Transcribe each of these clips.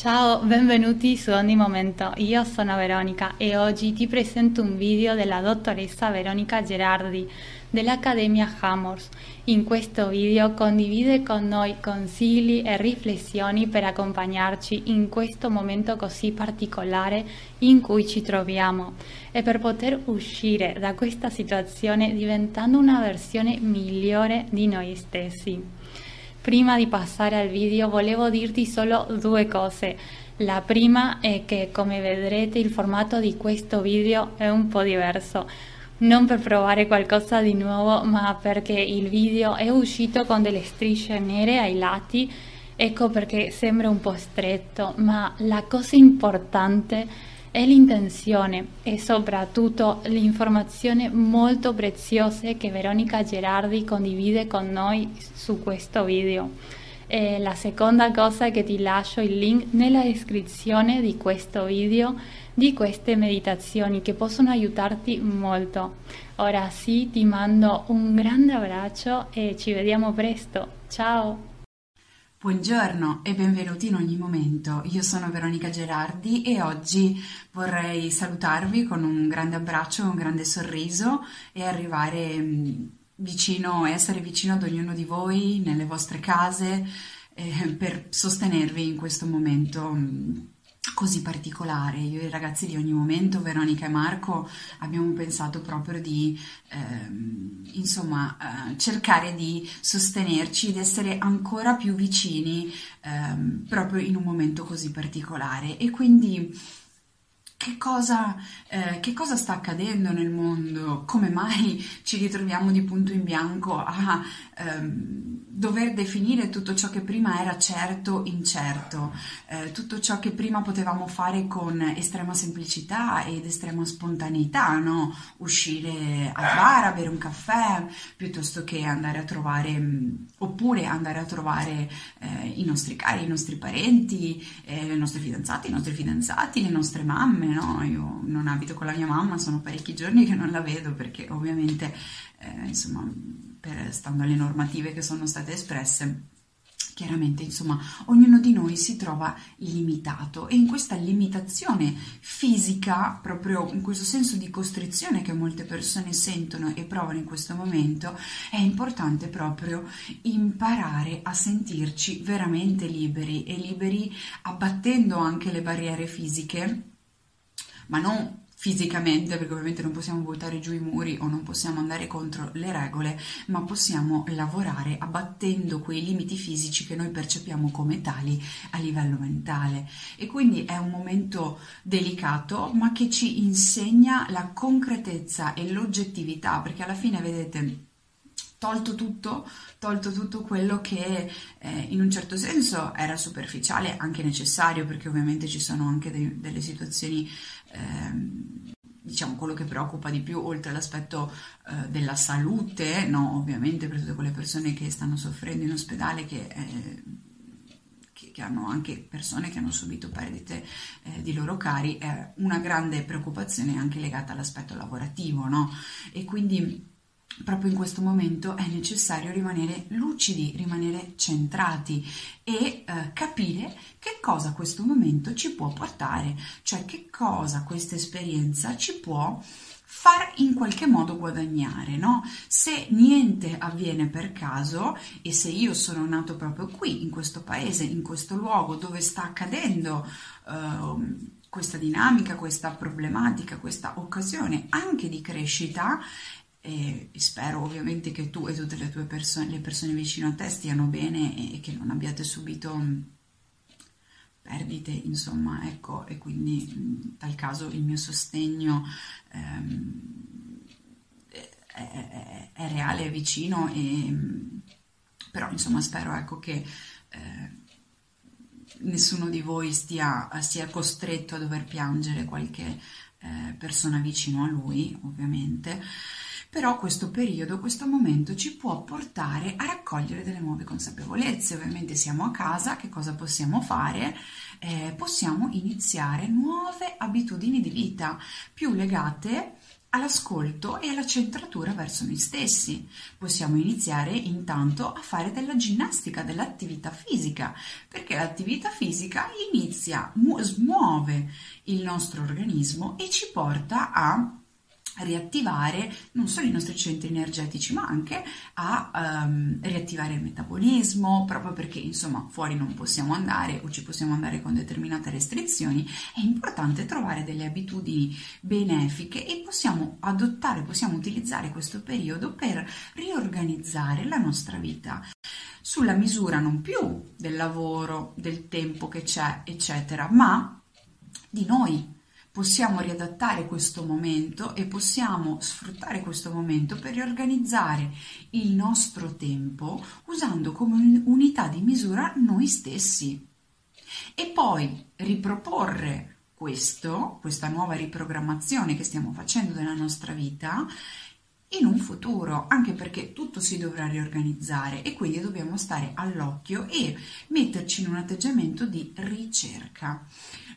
Ciao, benvenuti su ogni momento. Io sono Veronica e oggi ti presento un video della dottoressa Veronica Gerardi dell'Accademia Hammers. In questo video condivide con noi consigli e riflessioni per accompagnarci in questo momento così particolare in cui ci troviamo e per poter uscire da questa situazione diventando una versione migliore di noi stessi. Prima di passare al video volevo dirti solo due cose. La prima è che come vedrete il formato di questo video è un po' diverso. Non per provare qualcosa di nuovo, ma perché il video è uscito con delle strisce nere ai lati, ecco perché sembra un po' stretto, ma la cosa importante è l'intenzione e soprattutto l'informazione molto preziose che Veronica Gerardi condivide con noi su questo video. E la seconda cosa che ti lascio il link nella descrizione di questo video di queste meditazioni che possono aiutarti molto. Ora sì, ti mando un grande abbraccio e ci vediamo presto. Ciao! Buongiorno e benvenuti in ogni momento. Io sono Veronica Gerardi e oggi vorrei salutarvi con un grande abbraccio, un grande sorriso e arrivare mm, vicino, essere vicino ad ognuno di voi nelle vostre case eh, per sostenervi in questo momento mm, così particolare. Io e i ragazzi di ogni momento, Veronica e Marco, abbiamo pensato proprio di ehm, insomma eh, cercare di sostenerci ed essere ancora più vicini ehm, proprio in un momento così particolare. E quindi che cosa, eh, che cosa, sta accadendo nel mondo? Come mai ci ritroviamo di punto in bianco a ehm, dover definire tutto ciò che prima era certo incerto, eh, tutto ciò che prima potevamo fare con estrema semplicità ed estrema spontaneità, no? Uscire al bar a bere un caffè piuttosto che andare a trovare, mh, oppure andare a trovare eh, i nostri cari, i nostri parenti, eh, le nostre fidanzate, i nostri fidanzati, le nostre mamme no? Io non abito con la mia mamma, sono parecchi giorni che non la vedo perché ovviamente, eh, insomma, per, stando alle normative che sono state espresse, chiaramente insomma ognuno di noi si trova limitato e in questa limitazione fisica proprio in questo senso di costrizione che molte persone sentono e provano in questo momento è importante proprio imparare a sentirci veramente liberi e liberi abbattendo anche le barriere fisiche ma non fisicamente, perché ovviamente non possiamo buttare giù i muri o non possiamo andare contro le regole, ma possiamo lavorare abbattendo quei limiti fisici che noi percepiamo come tali a livello mentale. E quindi è un momento delicato, ma che ci insegna la concretezza e l'oggettività, perché alla fine, vedete, tolto tutto, tolto tutto quello che eh, in un certo senso era superficiale, anche necessario, perché ovviamente ci sono anche de- delle situazioni, eh, diciamo, quello che preoccupa di più, oltre all'aspetto eh, della salute, no, ovviamente per tutte quelle persone che stanno soffrendo in ospedale, che eh, che hanno anche persone che hanno subito perdite eh, di loro cari, è una grande preoccupazione anche legata all'aspetto lavorativo, no? E quindi proprio in questo momento è necessario rimanere lucidi, rimanere centrati e eh, capire che cosa questo momento ci può portare, cioè che cosa questa esperienza ci può far in qualche modo guadagnare, no? Se niente avviene per caso e se io sono nato proprio qui, in questo paese, in questo luogo dove sta accadendo uh, questa dinamica, questa problematica, questa occasione anche di crescita, e spero ovviamente che tu e tutte le tue persone, le persone vicino a te stiano bene e che non abbiate subito mm, perdite, insomma, ecco, e quindi in tal caso il mio sostegno ehm, è, è, è, reale, è vicino, e, mm, però insomma spero ecco che eh, nessuno di voi stia, sia costretto a dover piangere qualche eh, persona vicino a lui, ovviamente. Però questo periodo, questo momento ci può portare a raccogliere delle nuove consapevolezze. Ovviamente siamo a casa, che cosa possiamo fare? Eh, possiamo iniziare nuove abitudini di vita più legate all'ascolto e alla centratura verso noi stessi. Possiamo iniziare intanto a fare della ginnastica, dell'attività fisica, perché l'attività fisica inizia, smuove il nostro organismo e ci porta a riattivare non solo i nostri centri energetici ma anche a um, riattivare il metabolismo proprio perché insomma fuori non possiamo andare o ci possiamo andare con determinate restrizioni è importante trovare delle abitudini benefiche e possiamo adottare possiamo utilizzare questo periodo per riorganizzare la nostra vita. Sulla misura non più del lavoro del tempo che c'è eccetera ma di noi possiamo riadattare questo momento e possiamo sfruttare questo momento per riorganizzare il nostro tempo usando come unità di misura noi stessi e poi riproporre questo, questa nuova riprogrammazione che stiamo facendo della nostra vita in un futuro, anche perché tutto si dovrà riorganizzare e quindi dobbiamo stare all'occhio e metterci in un atteggiamento di ricerca.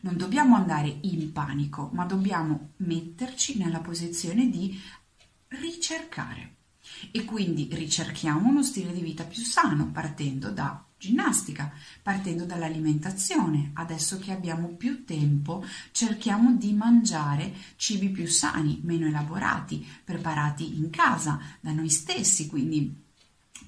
Non dobbiamo andare in panico, ma dobbiamo metterci nella posizione di ricercare. E quindi ricerchiamo uno stile di vita più sano partendo da ginnastica, partendo dall'alimentazione. Adesso che abbiamo più tempo, cerchiamo di mangiare cibi più sani, meno elaborati, preparati in casa da noi stessi, quindi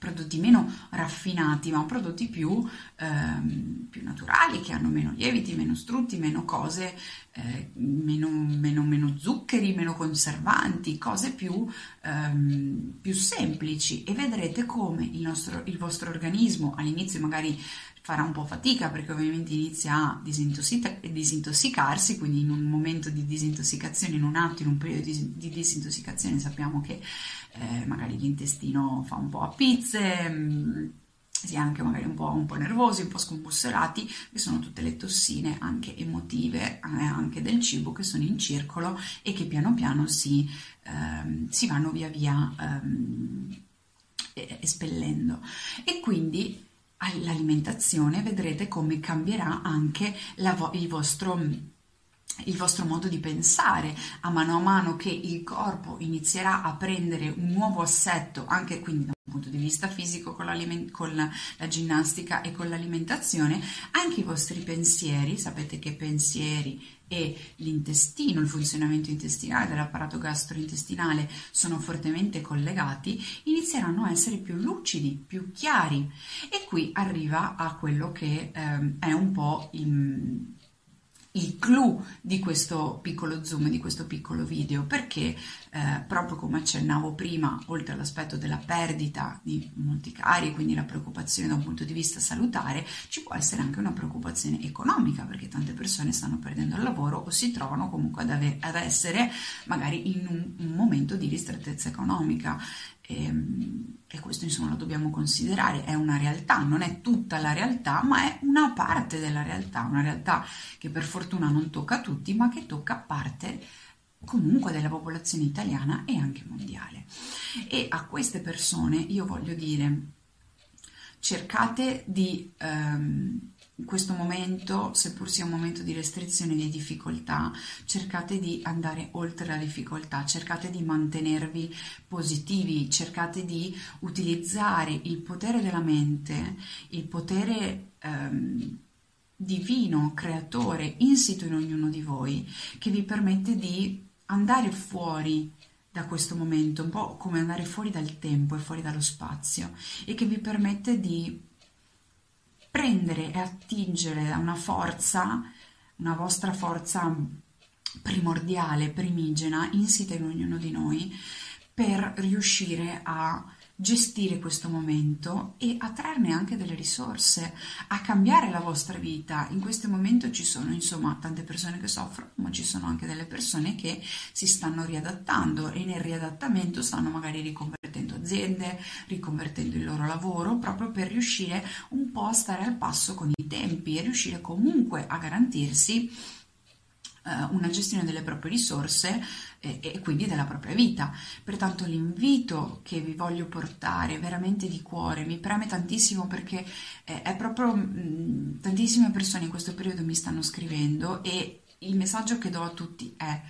prodotti meno raffinati, ma prodotti più, ehm, più, naturali, che hanno meno lieviti, meno strutti, meno cose, eh, meno, meno, meno, zuccheri, meno conservanti, cose più, ehm, più semplici. E vedrete come il, nostro, il vostro organismo all'inizio magari farà un po' fatica perché ovviamente inizia a disintossicarsi, quindi in un momento di disintossicazione, in un atto, in un periodo di, di disintossicazione sappiamo che eh, magari l'intestino fa un po' a pizze, mm, si è anche magari un po', un po', nervosi, un po' scombussolati, che sono tutte le tossine anche emotive, eh, anche del cibo che sono in circolo e che piano piano si, ehm, si vanno via via ehm, espellendo. E quindi all'alimentazione vedrete come cambierà anche la, il vostro il vostro modo di pensare. A mano a mano che il corpo inizierà a prendere un nuovo assetto anche quindi da punto di vista fisico con, con la ginnastica e con l'alimentazione anche i vostri pensieri sapete che pensieri e l'intestino, il funzionamento intestinale dell'apparato gastrointestinale sono fortemente collegati, inizieranno a essere più lucidi, più chiari. E qui arriva a quello che ehm, è un po' il il clou di questo piccolo zoom, di questo piccolo video, perché eh, proprio come accennavo prima, oltre all'aspetto della perdita di molti cari, quindi la preoccupazione da un punto di vista salutare, ci può essere anche una preoccupazione economica, perché tante persone stanno perdendo il lavoro o si trovano comunque ad, ave- ad essere magari in un, un momento di ristrettezza economica e, ehm, e, questo insomma lo dobbiamo considerare, è una realtà, non è tutta la realtà, ma è una parte della realtà, una realtà che per fortuna non tocca tutti, ma che tocca parte comunque della popolazione italiana e anche mondiale. E a queste persone io voglio dire, cercate di... In questo momento, seppur sia un momento di restrizione e di difficoltà, cercate di andare oltre la difficoltà, cercate di mantenervi positivi, cercate di utilizzare il potere della mente, il potere ehm, divino, creatore, insito in ognuno di voi, che vi permette di andare fuori da questo momento, un po' come andare fuori dal tempo e fuori dallo spazio, e che vi permette di prendere e attingere da una forza, una vostra forza primordiale, primigena, insita in ognuno di noi, per riuscire a gestire questo momento e a trarne anche delle risorse, a cambiare la vostra vita. In questo momento ci sono insomma tante persone che soffrono, ma ci sono anche delle persone che si stanno riadattando e nel riadattamento stanno magari riconvertendo aziende, riconvertendo il loro lavoro, proprio per riuscire un po' a stare al passo con i tempi e riuscire comunque a garantirsi una gestione delle proprie risorse e, e, quindi della propria vita. Pertanto l'invito che vi voglio portare veramente di cuore, mi preme tantissimo perché eh, è proprio mh, mm, tantissime persone in questo periodo mi stanno scrivendo e il messaggio che do a tutti è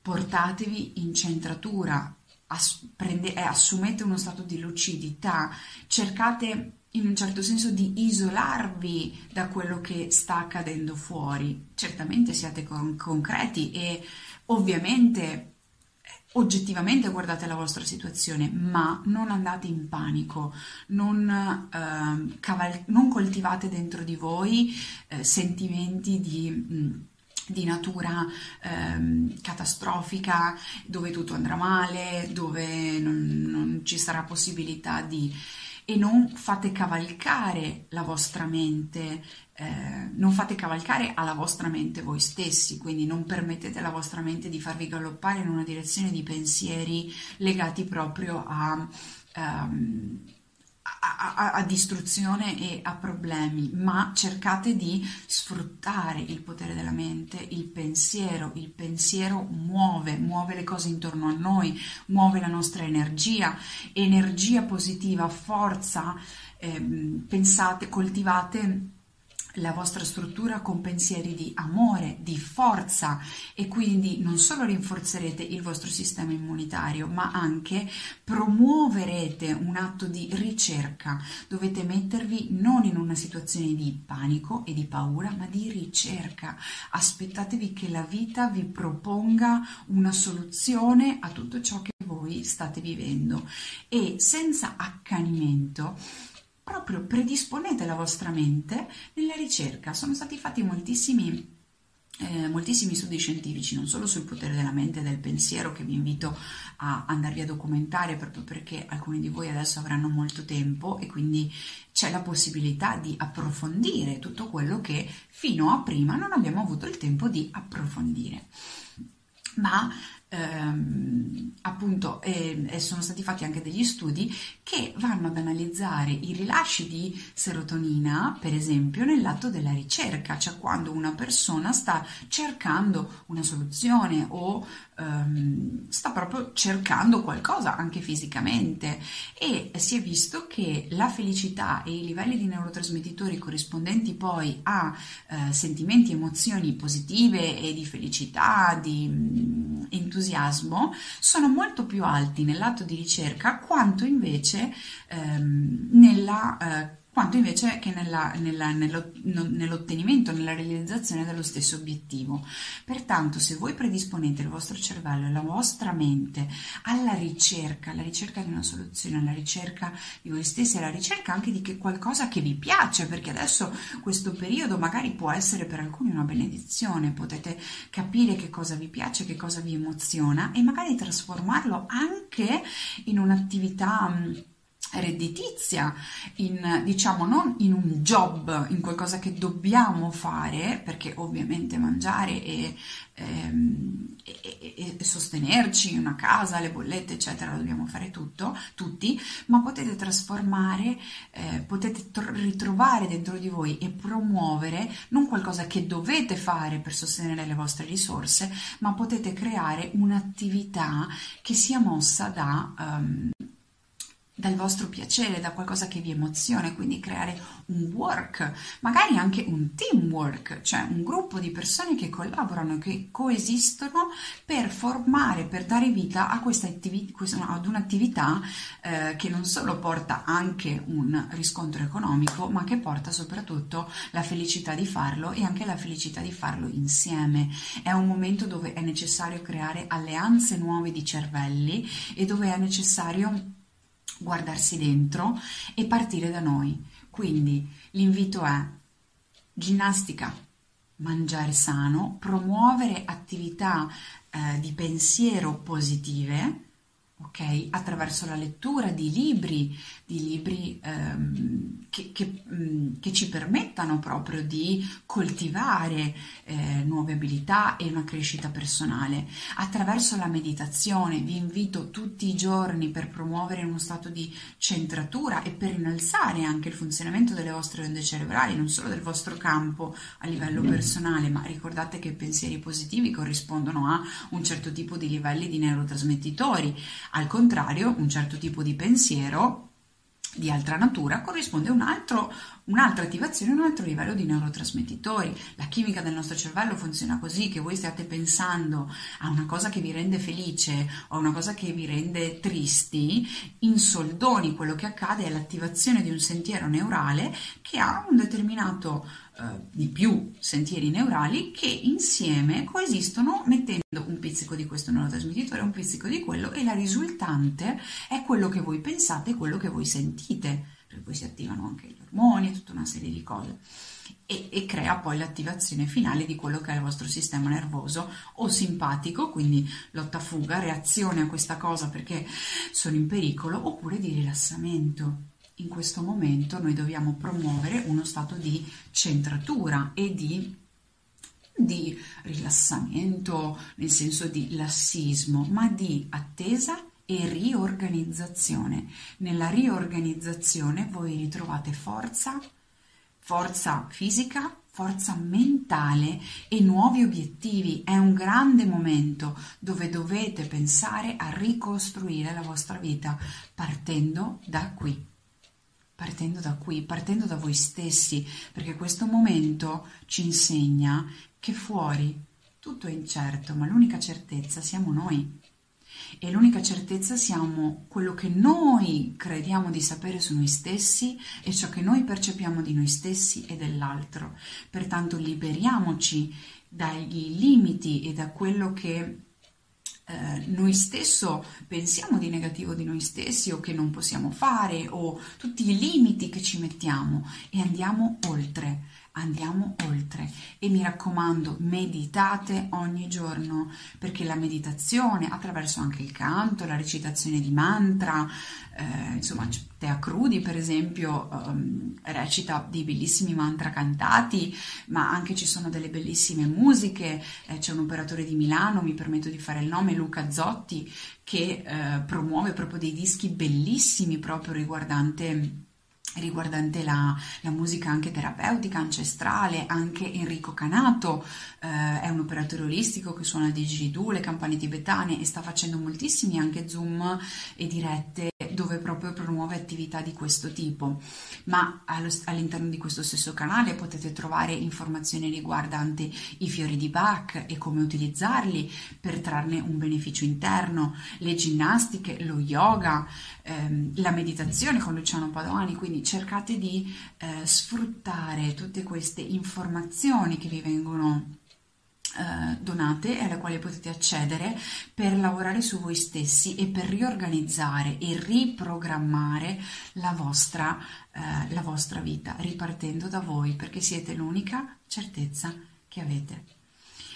portatevi in centratura, ass- prende- eh, assumete uno stato di lucidità, cercate in un certo senso di isolarvi da quello che sta accadendo fuori. Certamente siate con- concreti e ovviamente oggettivamente guardate la vostra situazione, ma non andate in panico, non, eh, caval- non coltivate dentro di voi eh, sentimenti di... Mh, di natura ehm, catastrofica, dove tutto andrà male, dove non, non ci sarà possibilità di e non fate cavalcare la vostra mente, eh, non fate cavalcare alla vostra mente voi stessi, quindi non permettete alla vostra mente di farvi galoppare in una direzione di pensieri legati proprio a... Um, a, a, distruzione e a problemi, ma cercate di sfruttare il potere della mente, il pensiero. Il pensiero muove, muove le cose intorno a noi, muove la nostra energia, energia positiva, forza. Eh, pensate, coltivate la vostra struttura con pensieri di amore, di forza e quindi non solo rinforzerete il vostro sistema immunitario, ma anche promuoverete un atto di ricerca. Dovete mettervi non in una situazione di panico e di paura, ma di ricerca. Aspettatevi che la vita vi proponga una soluzione a tutto ciò che voi state vivendo e senza accanimento proprio predisponete la vostra mente nella ricerca. Sono stati fatti moltissimi eh, moltissimi studi scientifici, non solo sul potere della mente e del pensiero, che vi invito a andarvi a documentare proprio perché alcuni di voi adesso avranno molto tempo e quindi c'è la possibilità di approfondire tutto quello che fino a prima non abbiamo avuto il tempo di approfondire. Ma ehm, appunto eh, sono stati fatti anche degli studi che vanno ad analizzare i rilasci di serotonina, per esempio, nell'atto della ricerca, cioè quando una persona sta cercando una soluzione o ehm, sta proprio cercando qualcosa anche fisicamente. E si è visto che la felicità e i livelli di neurotrasmettitori corrispondenti poi a eh, sentimenti, emozioni positive e di felicità, di mm, entusiasmo sono molto più alti nell'atto di ricerca quanto invece ehm, nella eh, quanto invece che nella, nella, nell'ottenimento, nella realizzazione dello stesso obiettivo. Pertanto, se voi predisponete il vostro cervello e la vostra mente alla ricerca, alla ricerca di una soluzione, alla ricerca di voi stessi, alla ricerca anche di che qualcosa che vi piace, perché adesso questo periodo magari può essere per alcuni una benedizione, potete capire che cosa vi piace, che cosa vi emoziona e magari trasformarlo anche in un'attività redditizia, in, diciamo non in un job, in qualcosa che dobbiamo fare, perché ovviamente mangiare e, ehm, e, e, sostenerci, una casa, le bollette, eccetera, lo dobbiamo fare tutto, tutti, ma potete trasformare, eh, potete tr- ritrovare dentro di voi e promuovere non qualcosa che dovete fare per sostenere le vostre risorse, ma potete creare un'attività che sia mossa da... Um, dal vostro piacere, da qualcosa che vi emoziona, quindi creare un work, magari anche un teamwork, cioè un gruppo di persone che collaborano, che coesistono per formare, per dare vita a questa attività, ad un'attività eh, che non solo porta anche un riscontro economico, ma che porta soprattutto la felicità di farlo e anche la felicità di farlo insieme. È un momento dove è necessario creare alleanze nuove di cervelli e dove è necessario guardarsi dentro e partire da noi. Quindi l'invito è ginnastica, mangiare sano, promuovere attività eh, di pensiero positive ok? Attraverso la lettura di libri, di libri ehm, che, che, mh, mm, che, ci permettano proprio di coltivare eh, nuove abilità e una crescita personale. Attraverso la meditazione vi invito tutti i giorni per promuovere uno stato di centratura e per innalzare anche il funzionamento delle vostre onde cerebrali, non solo del vostro campo a livello personale, ma ricordate che i pensieri positivi corrispondono a un certo tipo di livelli di neurotrasmettitori al contrario, un certo tipo di pensiero di altra natura corrisponde un altro, un'altra attivazione, un altro livello di neurotrasmettitori. La chimica del nostro cervello funziona così, che voi stiate pensando a una cosa che vi rende felice o a una cosa che vi rende tristi, in soldoni quello che accade è l'attivazione di un sentiero neurale che ha un determinato eh, di più sentieri neurali che insieme coesistono mettendo un pizzico di questo neurotrasmettitore, un pizzico di quello e la risultante è quello che voi pensate quello che voi sentite, per cui si attivano anche gli ormoni e tutta una serie di cose. E, e, crea poi l'attivazione finale di quello che è il vostro sistema nervoso o simpatico, quindi lotta fuga, reazione a questa cosa perché sono in pericolo, oppure di rilassamento in questo momento noi dobbiamo promuovere uno stato di centratura e di, di rilassamento, nel senso di lassismo, ma di attesa e riorganizzazione. Nella riorganizzazione voi ritrovate forza, forza fisica, forza mentale e nuovi obiettivi. È un grande momento dove dovete pensare a ricostruire la vostra vita partendo da qui partendo da qui, partendo da voi stessi, perché questo momento ci insegna che fuori tutto è incerto, ma l'unica certezza siamo noi. E l'unica certezza siamo quello che noi crediamo di sapere su noi stessi e ciò che noi percepiamo di noi stessi e dell'altro. Pertanto liberiamoci dagli limiti e da quello che eh, noi stesso pensiamo di negativo di noi stessi o che non possiamo fare o tutti i limiti che ci mettiamo e andiamo oltre, andiamo oltre. E mi raccomando meditate ogni giorno perché la meditazione attraverso anche il canto, la recitazione di mantra, eh, insomma Tea Crudi per esempio um, recita dei bellissimi mantra cantati ma anche ci sono delle bellissime musiche. Eh, c'è un operatore di Milano mi permetto di fare il nome Luca Zotti che eh, promuove proprio dei dischi bellissimi proprio riguardante riguardante la, la, musica anche terapeutica, ancestrale, anche Enrico Canato eh, è un operatore olistico che suona didgeridoo, le campane tibetane e sta facendo moltissimi anche zoom e dirette dove proprio promuove attività di questo tipo, ma all'interno di questo stesso canale potete trovare informazioni riguardanti i fiori di Bach e come utilizzarli per trarne un beneficio interno, le ginnastiche, lo yoga, ehm, la meditazione con Luciano Padovani, quindi cercate di eh, sfruttare tutte queste informazioni che vi vengono eh, donate e alle quali potete accedere per lavorare su voi stessi e per riorganizzare e riprogrammare la vostra, eh, la vostra vita, ripartendo da voi, perché siete l'unica certezza che avete.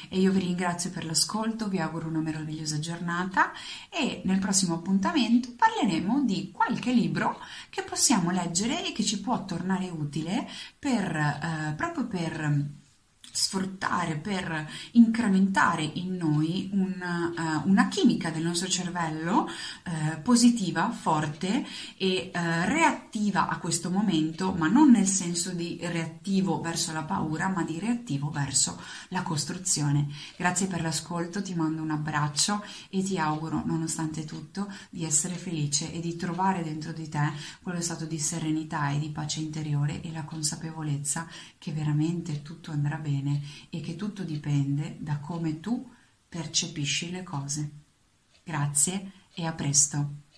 E io vi ringrazio per l'ascolto, vi auguro una meravigliosa giornata e nel prossimo appuntamento parleremo di qualche libro che possiamo leggere e che ci può tornare utile per, eh, proprio per sfruttare, per incrementare in noi una, eh, una chimica del nostro cervello uh, positiva, forte e uh, reattiva a questo momento, ma non nel senso di reattivo verso la paura, ma di reattivo verso la costruzione. Grazie per l'ascolto, ti mando un abbraccio e ti auguro, nonostante tutto, di essere felice e di trovare dentro di te quello stato di serenità e di pace interiore e la consapevolezza che veramente tutto andrà bene bene e che tutto dipende da come tu percepisci le cose. Grazie e a presto.